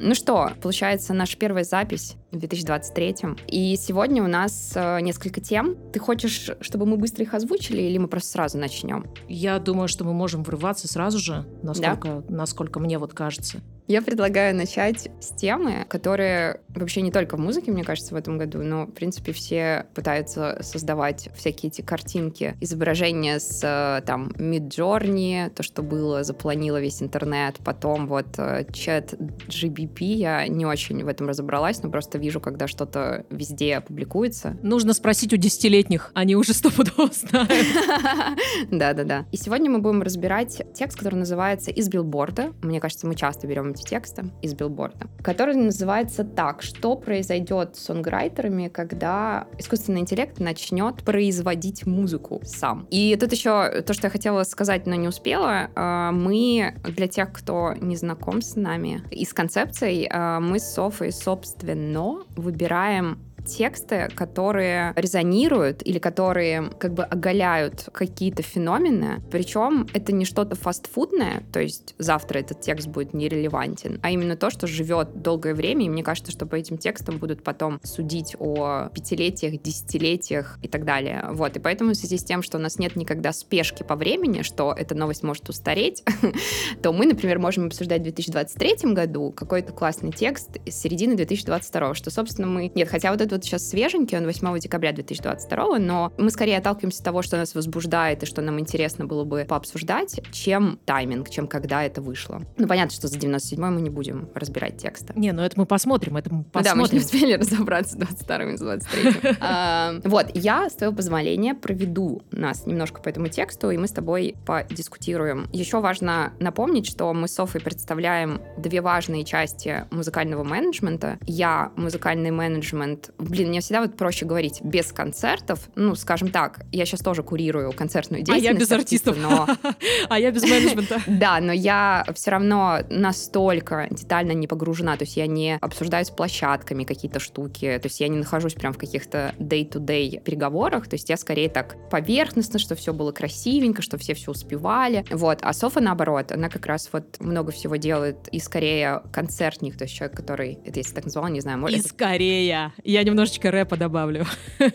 Ну что, получается, наша первая запись в 2023. И сегодня у нас э, несколько тем. Ты хочешь, чтобы мы быстро их озвучили, или мы просто сразу начнем? Я думаю, что мы можем врываться сразу же, насколько, да? насколько мне вот кажется. Я предлагаю начать с темы, которые вообще не только в музыке, мне кажется, в этом году, но, в принципе, все пытаются создавать всякие эти картинки, изображения с э, там Midjourney, то, что было, запланило весь интернет, потом вот э, чат GBP, я не очень в этом разобралась, но просто вижу, когда что-то везде публикуется. Нужно спросить у десятилетних, они уже стопудово знают. Да-да-да. И сегодня мы будем разбирать текст, который называется «Из билборда». Мне кажется, мы часто берем эти тексты из билборда, который называется так, что произойдет с сонграйтерами, когда искусственный интеллект начнет производить музыку сам. И тут еще то, что я хотела сказать, но не успела, а, мы, для тех, кто не знаком с нами и с концепцией, а, мы с Софой, собственно, выбираем тексты, которые резонируют или которые как бы оголяют какие-то феномены. Причем это не что-то фастфудное, то есть завтра этот текст будет нерелевантен, а именно то, что живет долгое время. И мне кажется, что по этим текстам будут потом судить о пятилетиях, десятилетиях и так далее. Вот. И поэтому в связи с тем, что у нас нет никогда спешки по времени, что эта новость может устареть, то мы, например, можем обсуждать в 2023 году какой-то классный текст с середины 2022, что, собственно, мы... Нет, хотя вот это вот сейчас свеженький, он 8 декабря 2022, но мы скорее отталкиваемся от того, что нас возбуждает и что нам интересно было бы пообсуждать, чем тайминг, чем когда это вышло. Ну, понятно, что за 97 мы не будем разбирать тексты. Не, ну это мы посмотрим, это мы посмотрим. Да, мы не успели разобраться с 22 и с 23 а, Вот, я, с твоего позволения, проведу нас немножко по этому тексту, и мы с тобой подискутируем. Еще важно напомнить, что мы с Софой представляем две важные части музыкального менеджмента. Я музыкальный менеджмент Блин, мне всегда вот проще говорить без концертов. Ну, скажем так, я сейчас тоже курирую концертную деятельность. А я без артистов. Но... А я без менеджмента. Да, но я все равно настолько детально не погружена. То есть я не обсуждаю с площадками какие-то штуки. То есть я не нахожусь прям в каких-то day-to-day переговорах. То есть я скорее так поверхностно, что все было красивенько, что все все успевали. Вот. А Софа, наоборот, она как раз вот много всего делает и скорее концертник, то есть человек, который, это если так назвала, не знаю, может... И скорее. Я немножечко рэпа добавлю.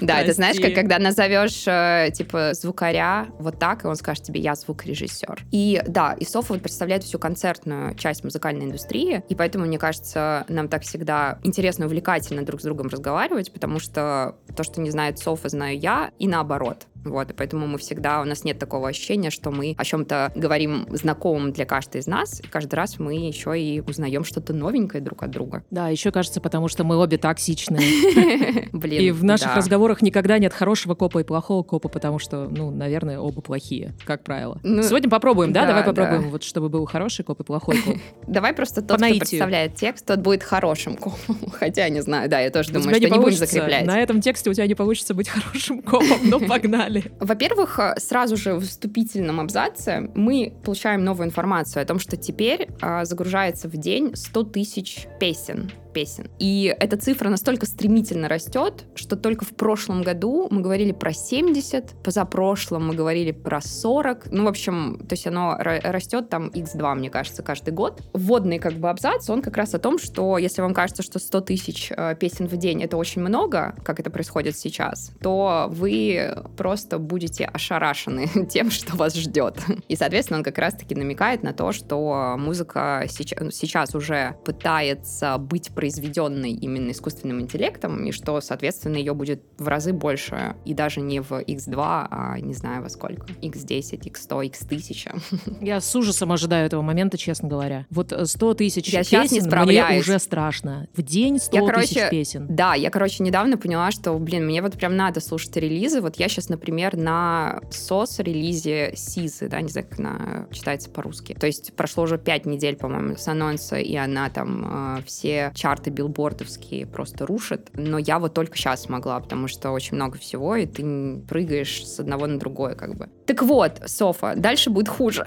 Да, это знаешь, как когда назовешь э, типа звукаря вот так, и он скажет тебе, я звукорежиссер. И да, и Софа вот представляет всю концертную часть музыкальной индустрии, и поэтому, мне кажется, нам так всегда интересно увлекательно друг с другом разговаривать, потому что то, что не знает Софа, знаю я, и наоборот. Вот, и поэтому мы всегда, у нас нет такого ощущения, что мы о чем-то говорим знакомым для каждой из нас, и каждый раз мы еще и узнаем что-то новенькое друг от друга. Да, еще кажется, потому что мы обе токсичные. Блин, И в наших разговорах никогда нет хорошего копа и плохого копа, потому что, ну, наверное, оба плохие, как правило. Ну, Сегодня попробуем, да? да Давай попробуем, вот чтобы был хороший коп и плохой коп. Давай просто тот, кто представляет текст, тот будет хорошим копом. Хотя, не знаю, да, я тоже думаю, что не будем закреплять. На этом тексте у тебя не получится быть хорошим копом, но погнали погнали. Во-первых, э, сразу же в вступительном абзаце мы получаем новую информацию о том, что теперь э, загружается в день 100 тысяч песен песен. И эта цифра настолько стремительно растет, что только в прошлом году мы говорили про 70, позапрошлом мы говорили про 40. Ну, в общем, то есть оно растет там x2, мне кажется, каждый год. Вводный как бы абзац, он как раз о том, что если вам кажется, что 100 тысяч э, песен в день это очень много, как это происходит сейчас, то вы просто будете ошарашены тем, что вас ждет. И, соответственно, он как раз-таки намекает на то, что музыка сейчас, уже пытается быть произведенной именно искусственным интеллектом, и что, соответственно, ее будет в разы больше, и даже не в X2, а не знаю во сколько, X10, X100, X1000. Я с ужасом ожидаю этого момента, честно говоря. Вот 100 тысяч я песен не мне уже страшно. В день 100 я, короче, тысяч песен. Да, я, короче, недавно поняла, что, блин, мне вот прям надо слушать релизы. Вот я сейчас, например, на SOS релизе Сизы, да, не знаю, как она читается по-русски. То есть прошло уже 5 недель, по-моему, с анонса, и она там э, все чарты чарты билбордовские просто рушат. Но я вот только сейчас смогла, потому что очень много всего, и ты прыгаешь с одного на другое как бы. Так вот, Софа, дальше будет хуже.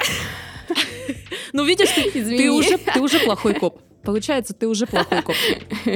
Ну, видишь, ты, ты, уже, ты уже плохой коп. Получается, ты уже плохой коп.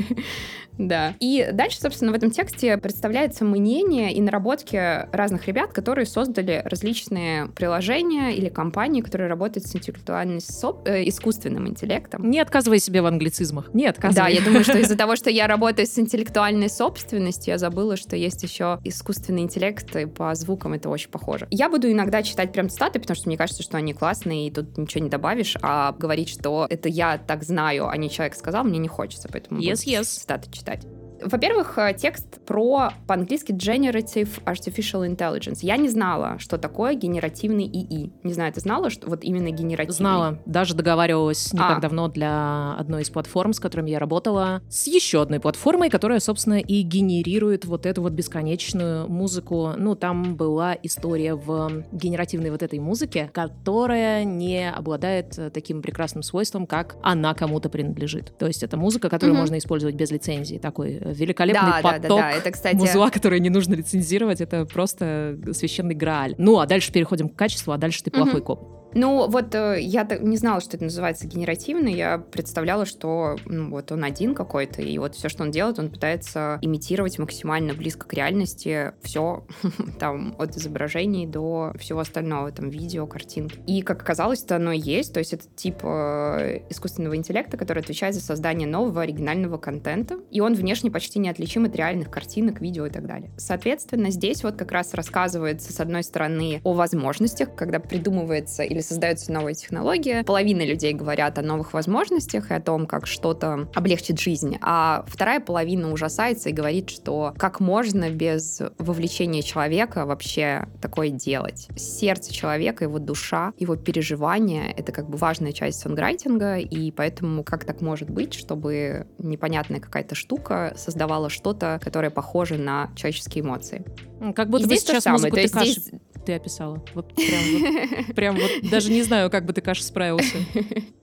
Да. И дальше, собственно, в этом тексте представляется мнение и наработки разных ребят, которые создали различные приложения или компании, которые работают с интеллектуальным э, искусственным интеллектом. Не отказывай себе в англицизмах. Не отказывай. Да, я думаю, что из-за того, что я работаю с интеллектуальной собственностью, я забыла, что есть еще искусственный интеллект, и по звукам это очень похоже. Я буду иногда читать прям цитаты, потому что мне кажется, что они классные, и тут ничего не добавишь, а говорить, что это я так знаю, а не человек сказал, мне не хочется, поэтому yes, yes. цитаты читать. Во-первых, э, текст про по-английски Generative Artificial Intelligence. Я не знала, что такое генеративный ИИ. Не знаю, ты знала, что вот именно генеративный? Знала. Даже договаривалась не а. так давно для одной из платформ, с которыми я работала, с еще одной платформой, которая, собственно, и генерирует вот эту вот бесконечную музыку. Ну, там была история в генеративной вот этой музыке, которая не обладает э, таким прекрасным свойством, как она кому-то принадлежит. То есть это музыка, которую угу. можно использовать без лицензии. Такой великолепный да, поток да, да, да. Это, кстати... музла, который не нужно лицензировать, это просто священный грааль. Ну, а дальше переходим к качеству, а дальше ты плохой угу. коп. Ну, вот э, я не знала, что это называется генеративный. Я представляла, что ну, вот он один какой-то, и вот все, что он делает, он пытается имитировать максимально близко к реальности все, там, от изображений до всего остального, там, видео, картинки. И, как оказалось, это оно и есть. То есть это тип э, искусственного интеллекта, который отвечает за создание нового оригинального контента, и он внешне почти неотличим от реальных картинок, видео и так далее. Соответственно, здесь вот как раз рассказывается, с одной стороны, о возможностях, когда придумывается или создается новая технология. Половина людей говорят о новых возможностях и о том, как что-то облегчит жизнь, а вторая половина ужасается и говорит, что как можно без вовлечения человека вообще такое делать. Сердце человека, его душа, его переживания — это как бы важная часть сонграйтинга, и поэтому как так может быть, чтобы непонятная какая-то штука создавала что-то, которое похоже на человеческие эмоции. Как будто и бы сейчас музыку ты здесь ты описала. Вот прям вот, прям вот даже не знаю, как бы ты, Каша, справился.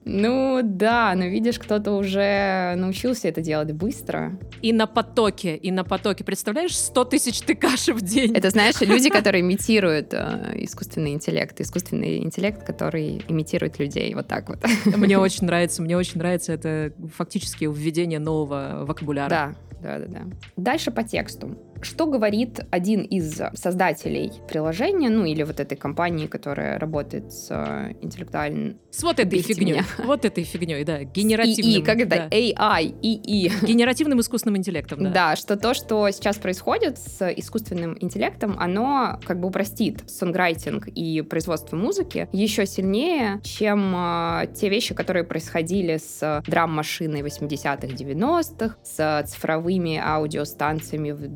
Ну да, но видишь, кто-то уже научился это делать быстро. И на потоке, и на потоке. Представляешь, 100 тысяч ты каши в день. Это, знаешь, люди, которые имитируют э, искусственный интеллект. Искусственный интеллект, который имитирует людей. Вот так вот. Мне очень нравится, мне очень нравится это фактически введение нового вокабуляра. Да, да, да, да. Дальше по тексту. Что говорит один из создателей приложения, ну или вот этой компании, которая работает с э, интеллектуальным... С вот этой фигней. Вот этой фигней, да. Генеративным. ИИ, как это? Да. AI, ИИ. Генеративным искусственным интеллектом, да. Да, что то, что сейчас происходит с искусственным интеллектом, оно как бы упростит сонграйтинг и производство музыки еще сильнее, чем э, те вещи, которые происходили с драм-машиной 80-х, 90-х, с цифровыми аудиостанциями в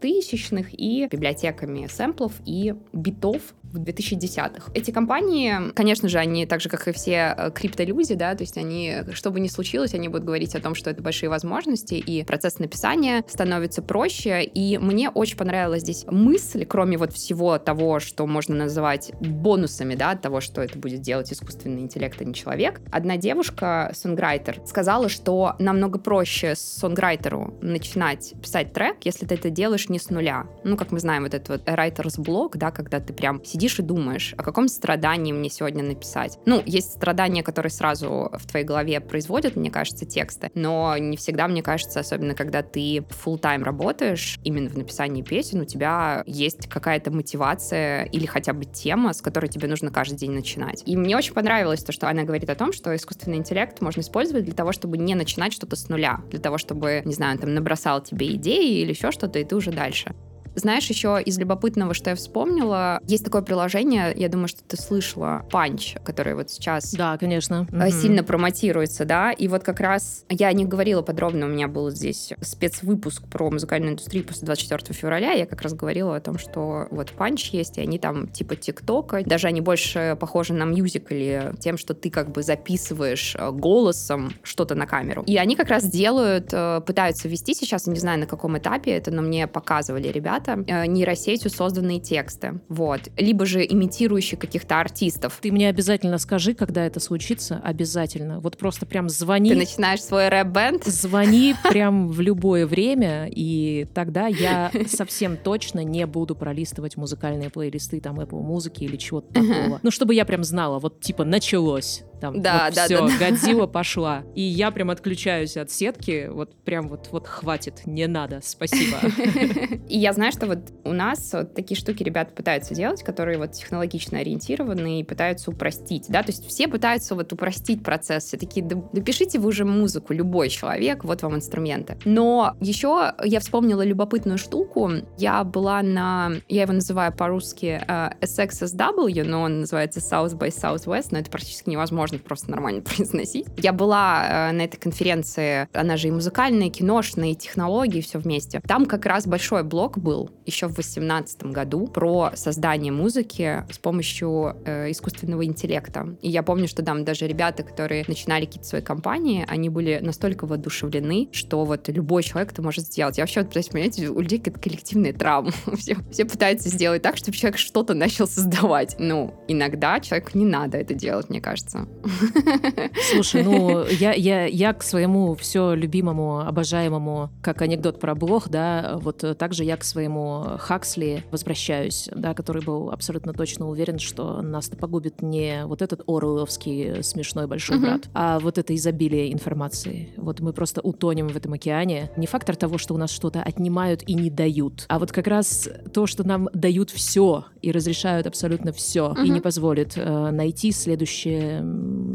2000-х и библиотеками сэмплов и битов в 2010-х. Эти компании, конечно же, они так же, как и все э, криптолюди, да, то есть они, что бы ни случилось, они будут говорить о том, что это большие возможности, и процесс написания становится проще, и мне очень понравилась здесь мысль, кроме вот всего того, что можно называть бонусами, да, от того, что это будет делать искусственный интеллект, а не человек. Одна девушка, сонграйтер, сказала, что намного проще сонграйтеру начинать писать трек, если ты это делаешь не с нуля. Ну, как мы знаем, вот этот вот writer's block, да, когда ты прям сидишь и думаешь, о каком страдании мне сегодня написать. Ну, есть страдания, которые сразу в твоей голове производят, мне кажется, тексты, но не всегда, мне кажется, особенно когда ты full тайм работаешь именно в написании песен, у тебя есть какая-то мотивация или хотя бы тема, с которой тебе нужно каждый день начинать. И мне очень понравилось то, что она говорит о том, что искусственный интеллект можно использовать для того, чтобы не начинать что-то с нуля, для того, чтобы, не знаю, там набросал тебе идеи или еще что-то, и ты уже дальше. Знаешь, еще из любопытного, что я вспомнила, есть такое приложение, я думаю, что ты слышала, Punch, которое вот сейчас... Да, конечно. Э, сильно угу. промотируется, да, и вот как раз я не говорила подробно, у меня был здесь спецвыпуск про музыкальную индустрию после 24 февраля, я как раз говорила о том, что вот Punch есть, и они там типа ТикТока, даже они больше похожи на мюзик или тем, что ты как бы записываешь э, голосом что-то на камеру. И они как раз делают, э, пытаются ввести сейчас, не знаю на каком этапе это, но мне показывали ребята, ребята э, нейросетью созданные тексты, вот, либо же имитирующие каких-то артистов. Ты мне обязательно скажи, когда это случится, обязательно. Вот просто прям звони. Ты начинаешь свой рэп-бенд? Звони прям в любое время, и тогда я совсем точно не буду пролистывать музыкальные плейлисты там Apple музыки или чего-то такого. Ну, чтобы я прям знала, вот типа началось. Там, да, вот да, все, да, Годзилла пошла. И я прям отключаюсь от сетки, вот прям вот, вот хватит, не надо, спасибо. И я знаю, что вот у нас вот такие штуки ребята пытаются делать, которые вот технологично ориентированы и пытаются упростить, да, то есть все пытаются вот упростить процесс, все такие, да, напишите вы уже музыку, любой человек, вот вам инструменты. Но еще я вспомнила любопытную штуку, я была на, я его называю по-русски uh, э, SXSW, но он называется South by Southwest, но это практически невозможно просто нормально произносить. Я была uh, на этой конференции, она же и музыкальная, и киношная, и технологии, все вместе. Там как раз большой блок был еще в 2018 году про создание музыки с помощью э, искусственного интеллекта. И я помню, что там даже ребята, которые начинали какие-то свои компании, они были настолько воодушевлены, что вот любой человек это может сделать. Я вообще вот понять, у людей какая-то коллективная травма. все, все пытаются сделать так, чтобы человек что-то начал создавать. Ну, иногда человеку не надо это делать, мне кажется. Слушай, ну, я, я, я к своему все любимому, обожаемому, как анекдот про блог, да, вот также я к своему Хаксли возвращаюсь, да, который был абсолютно точно уверен, что нас-то погубит не вот этот Оруэлловский смешной большой брат, а вот это изобилие информации. Вот мы просто утонем в этом океане. Не фактор того, что у нас что-то отнимают и не дают, а вот как раз то, что нам дают все и разрешают абсолютно все, и не позволит э, найти следующее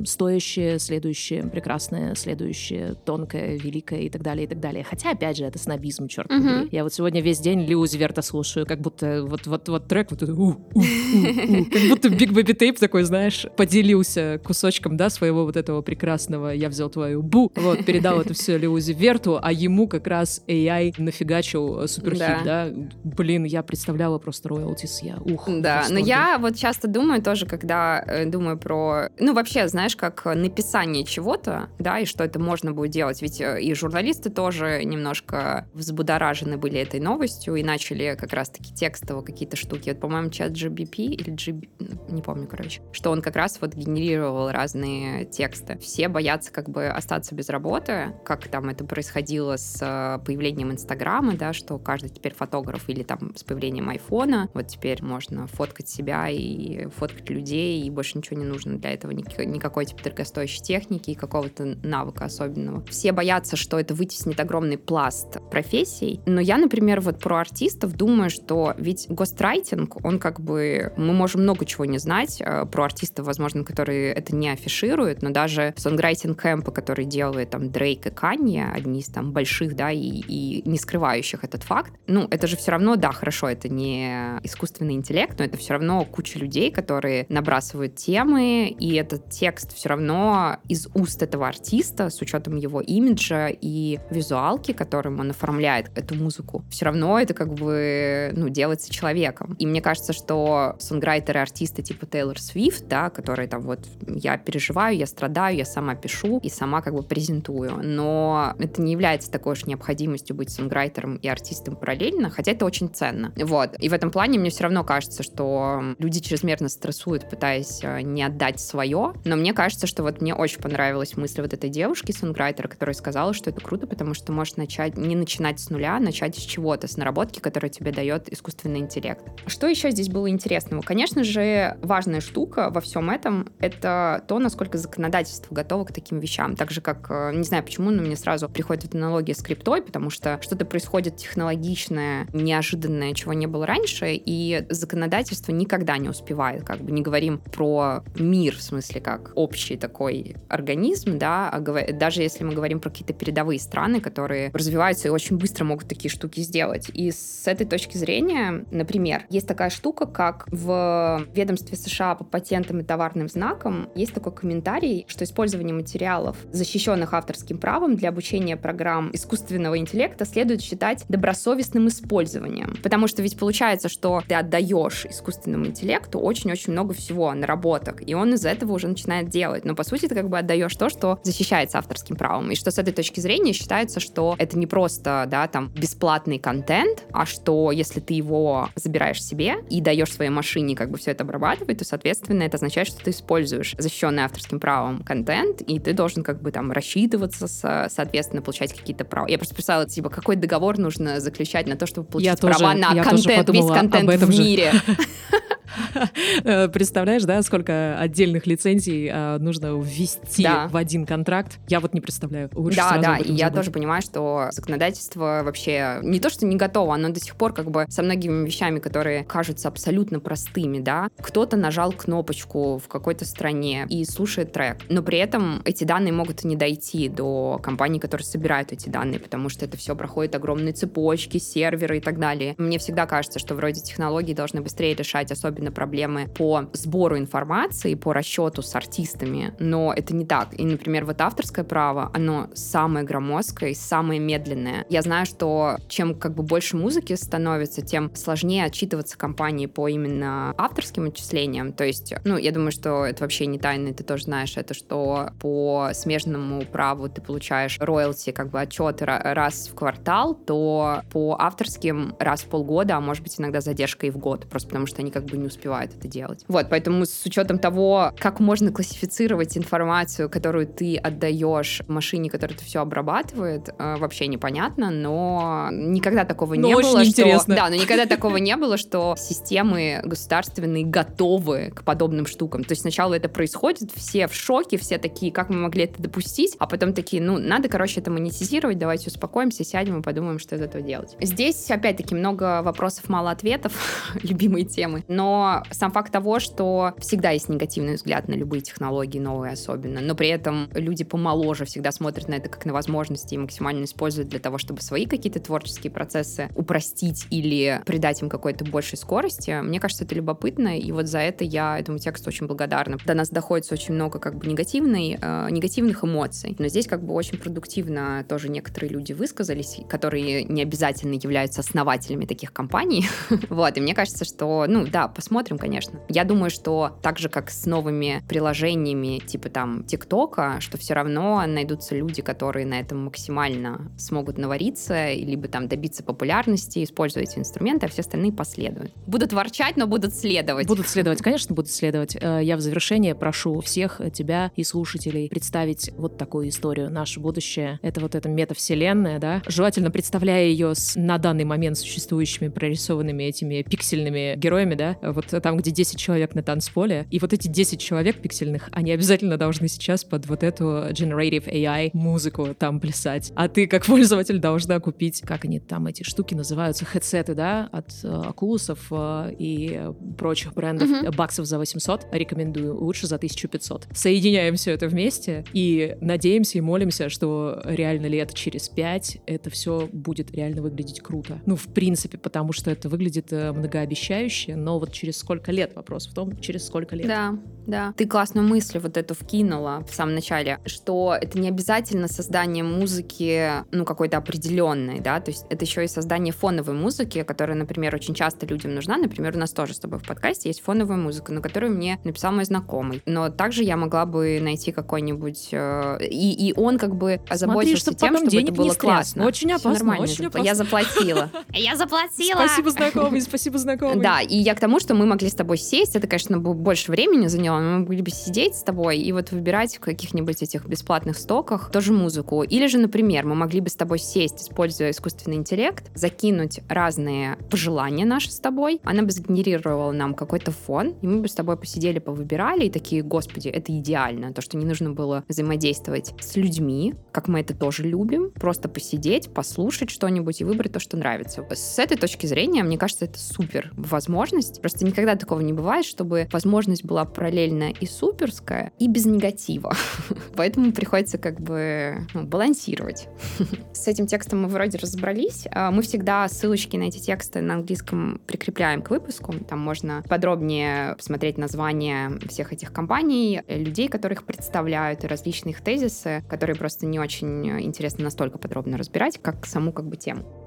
стоящее, следующее прекрасное, следующее тонкое, великое и так далее, и так далее. Хотя, опять же, это снобизм, черт uh-huh. побери. Я вот сегодня весь день Лиу Зверта слушаю, как будто вот, вот, вот трек, вот у, у, у, у, как будто Big Baby Tape такой, знаешь, поделился кусочком, да, своего вот этого прекрасного «Я взял твою бу», вот, передал это все Лиузи Верту, а ему как раз AI нафигачил суперхит, да. да? Блин, я представляла просто роялтис, я ух. Да, но я вот часто думаю тоже, когда э, думаю про, ну, вообще, знаешь, как написание чего-то, да, и что это можно будет делать, ведь э, и журналисты тоже немножко взбудоражены были этой новостью и начали как раз-таки текстово какие-то штуки. Вот, по-моему, чат GBP или GB, не помню, короче, что он как раз вот генерировал разные тексты. Все боятся как бы остаться без работы, как там это происходило с э, появлением Инстаграма, да, что каждый теперь фотограф или там с появлением айфона, вот теперь можно фоткать себя и фоткать людей, и больше ничего не нужно для этого, никакой типа дорогостоящей техники и какого-то навыка особенного. Все боятся, что это вытеснит огромный пласт профессий, но я, например, вот про артистов думаю, что ведь гострайтинг, он как бы... Мы можем много чего не знать э, про артистов, возможно, которые это не афишируют, но даже сонграйтинг кэмпа, который делает там Дрейк и Канье, одни из там больших, да, и, и не скрывающих этот факт, ну, это же все равно, да, хорошо, это не искусственный интеллект, но это все равно куча людей, которые набрасывают темы, и этот текст все равно из уст этого артиста, с учетом его имиджа и визуалки, которым он оформляет эту музыку, все равно это как бы, ну, делается человеком. И мне кажется, что сонграйтеры, артисты типа Тейлор Свифт, да, которые там вот, я переживаю, я страдаю, я сама пишу и сама как бы презентую. Но это не является такой уж необходимостью быть сонграйтером и артистом параллельно, хотя это очень ценно. Вот. И в этом плане мне все равно кажется, что люди чрезмерно стрессуют, пытаясь э, не отдать свое. Но мне кажется, что вот мне очень понравилась мысль вот этой девушки, сонграйтера, которая сказала, что это круто, потому что можешь начать, не начинать с нуля, а начать с чего-то, с наработки, которая тебе дает искусственный интеллект. Что еще здесь было интересного? Конечно же, важная штука во всем этом — это то, насколько законодательство готово к таким вещам. Так же, как, э, не знаю почему, но мне сразу приходит аналогия с криптой, потому что что-то происходит технологичное, неожиданное, чего не было раньше, и законодательство никогда не успевает. Как бы не говорим про мир, в смысле, как общий такой организм, да, а даже если мы говорим про какие-то передовые страны, которые развиваются и очень быстро могут такие штуки сделать. И с этой точки зрения, например, есть такая штука, как в ведомстве США по патентам и товарным знакам есть такой комментарий, что использование материалов, защищенных авторским правом для обучения программ искусственного интеллекта следует считать добросовестным использованием. Потому что ведь получается, что ты отдаешь искусственному интеллекту очень-очень много всего, наработок, и он из этого уже начинает делать. Но по сути ты как бы отдаешь то, что защищается авторским правом. И что с этой точки зрения считается, что это не просто, да, там, бесплатный контент, а что если ты его забираешь себе и даешь своей машине как бы все это обрабатывать, то, соответственно, это означает, что ты используешь защищенный авторским правом контент, и ты должен как бы там рассчитываться, с, соответственно, получать какие-то права. Я просто представила, типа, какой договор нужно заключать на то, чтобы получить я права тоже, на контент, весь контент в мире. Э, представляешь, да, сколько отдельных лицензий э, нужно ввести да. в один контракт? Я вот не представляю. Лучше да, да, и я тоже понимаю, что законодательство вообще не то, что не готово, оно до сих пор как бы со многими вещами, которые кажутся абсолютно простыми, да, кто-то нажал кнопочку в какой-то стране и слушает трек, но при этом эти данные могут не дойти до компании, которые собирают эти данные, потому что это все проходит огромные цепочки, серверы и так далее. Мне всегда кажется, что вроде технологии должны быстрее решать особенно проблемы по сбору информации, по расчету с артистами, но это не так. И, например, вот авторское право, оно самое громоздкое и самое медленное. Я знаю, что чем как бы больше музыки становится, тем сложнее отчитываться компании по именно авторским отчислениям. То есть, ну, я думаю, что это вообще не тайна, ты тоже знаешь это, что по смежному праву ты получаешь роялти, как бы отчеты раз в квартал, то по авторским раз в полгода, а может быть иногда задержка и в год, просто потому что они как бы не успевают это делать. Вот, поэтому с учетом того, как можно классифицировать информацию, которую ты отдаешь машине, которая это все обрабатывает, э, вообще непонятно, но никогда такого но не очень было. Интересно. Что, да, но никогда такого не было, что системы государственные готовы к подобным штукам. То есть сначала это происходит, все в шоке, все такие, как мы могли это допустить, а потом такие, ну, надо, короче, это монетизировать, давайте успокоимся, сядем и подумаем, что из этого делать. Здесь, опять-таки, много вопросов, мало ответов, любимые темы, но сам факт того, что всегда есть негативный взгляд на любые технологии, новые особенно, но при этом люди помоложе всегда смотрят на это как на возможности и максимально используют для того, чтобы свои какие-то творческие процессы упростить или придать им какой-то большей скорости. Мне кажется, это любопытно, и вот за это я этому тексту очень благодарна. До нас доходит очень много как бы негативной, э, негативных эмоций, но здесь как бы очень продуктивно тоже некоторые люди высказались, которые не обязательно являются основателями таких компаний. вот, и мне кажется, что, ну да, посмотрим, конечно. Я думаю, что так же, как с новыми приложениями, типа там ТикТока, что все равно найдутся люди, которые на этом максимально смогут навариться, либо там добиться популярности, используя эти инструменты, а все остальные последуют. Будут ворчать, но будут следовать. Будут следовать, конечно, будут следовать. Э, я в завершение прошу всех тебя и слушателей представить вот такую историю. Наше будущее — это вот эта метавселенная, да? Желательно представляя ее с на данный момент существующими прорисованными этими пиксельными героями, да? Вот там, где 10 человек на танцполе, и вот эти 10 человек пиксельных, они обязательно должны сейчас под вот эту Generative AI музыку там плясать. А ты, как пользователь, должна купить, как они там, эти штуки называются, хедсеты, да, от э, Oculus э, и прочих брендов, mm-hmm. баксов за 800, рекомендую, лучше за 1500. Соединяем все это вместе и надеемся и молимся, что реально лет через 5 это все будет реально выглядеть круто. Ну, в принципе, потому что это выглядит э, многообещающе, но вот через сколько лет, вопрос в том, через сколько лет. Да, да. Ты классную мысль вот эту вкинула в самом начале, что это не обязательно создание музыки, ну, какой-то определенной, да, то есть это еще и создание фоновой музыки, которая, например, очень часто людям нужна. Например, у нас тоже с тобой в подкасте есть фоновая музыка, на которую мне написал мой знакомый. Но также я могла бы найти какой-нибудь... Э, и, и он как бы озаботился Смотри, тем, чтобы это было классно. Очень опасно, очень опасно. Я заплатила. Я заплатила! Спасибо, знакомый, спасибо, знакомый. Да, и я к тому, что мы могли с тобой сесть, это, конечно, больше времени заняло, но мы могли бы сидеть с тобой и вот выбирать в каких-нибудь этих бесплатных стоках тоже музыку. Или же, например, мы могли бы с тобой сесть, используя искусственный интеллект, закинуть разные пожелания наши с тобой, она бы сгенерировала нам какой-то фон, и мы бы с тобой посидели, повыбирали, и такие, господи, это идеально, то, что не нужно было взаимодействовать с людьми, как мы это тоже любим, просто посидеть, послушать что-нибудь и выбрать то, что нравится. С этой точки зрения, мне кажется, это супер возможность. Просто никогда такого не бывает, чтобы возможность была параллельно и суперская, и без негатива. Поэтому приходится как бы ну, балансировать. С этим текстом мы вроде разобрались. А, мы всегда ссылочки на эти тексты на английском прикрепляем к выпуску. Там можно подробнее посмотреть названия всех этих компаний, людей, которых представляют, и различные их тезисы, которые просто не очень интересно настолько подробно разбирать, как саму как бы тему.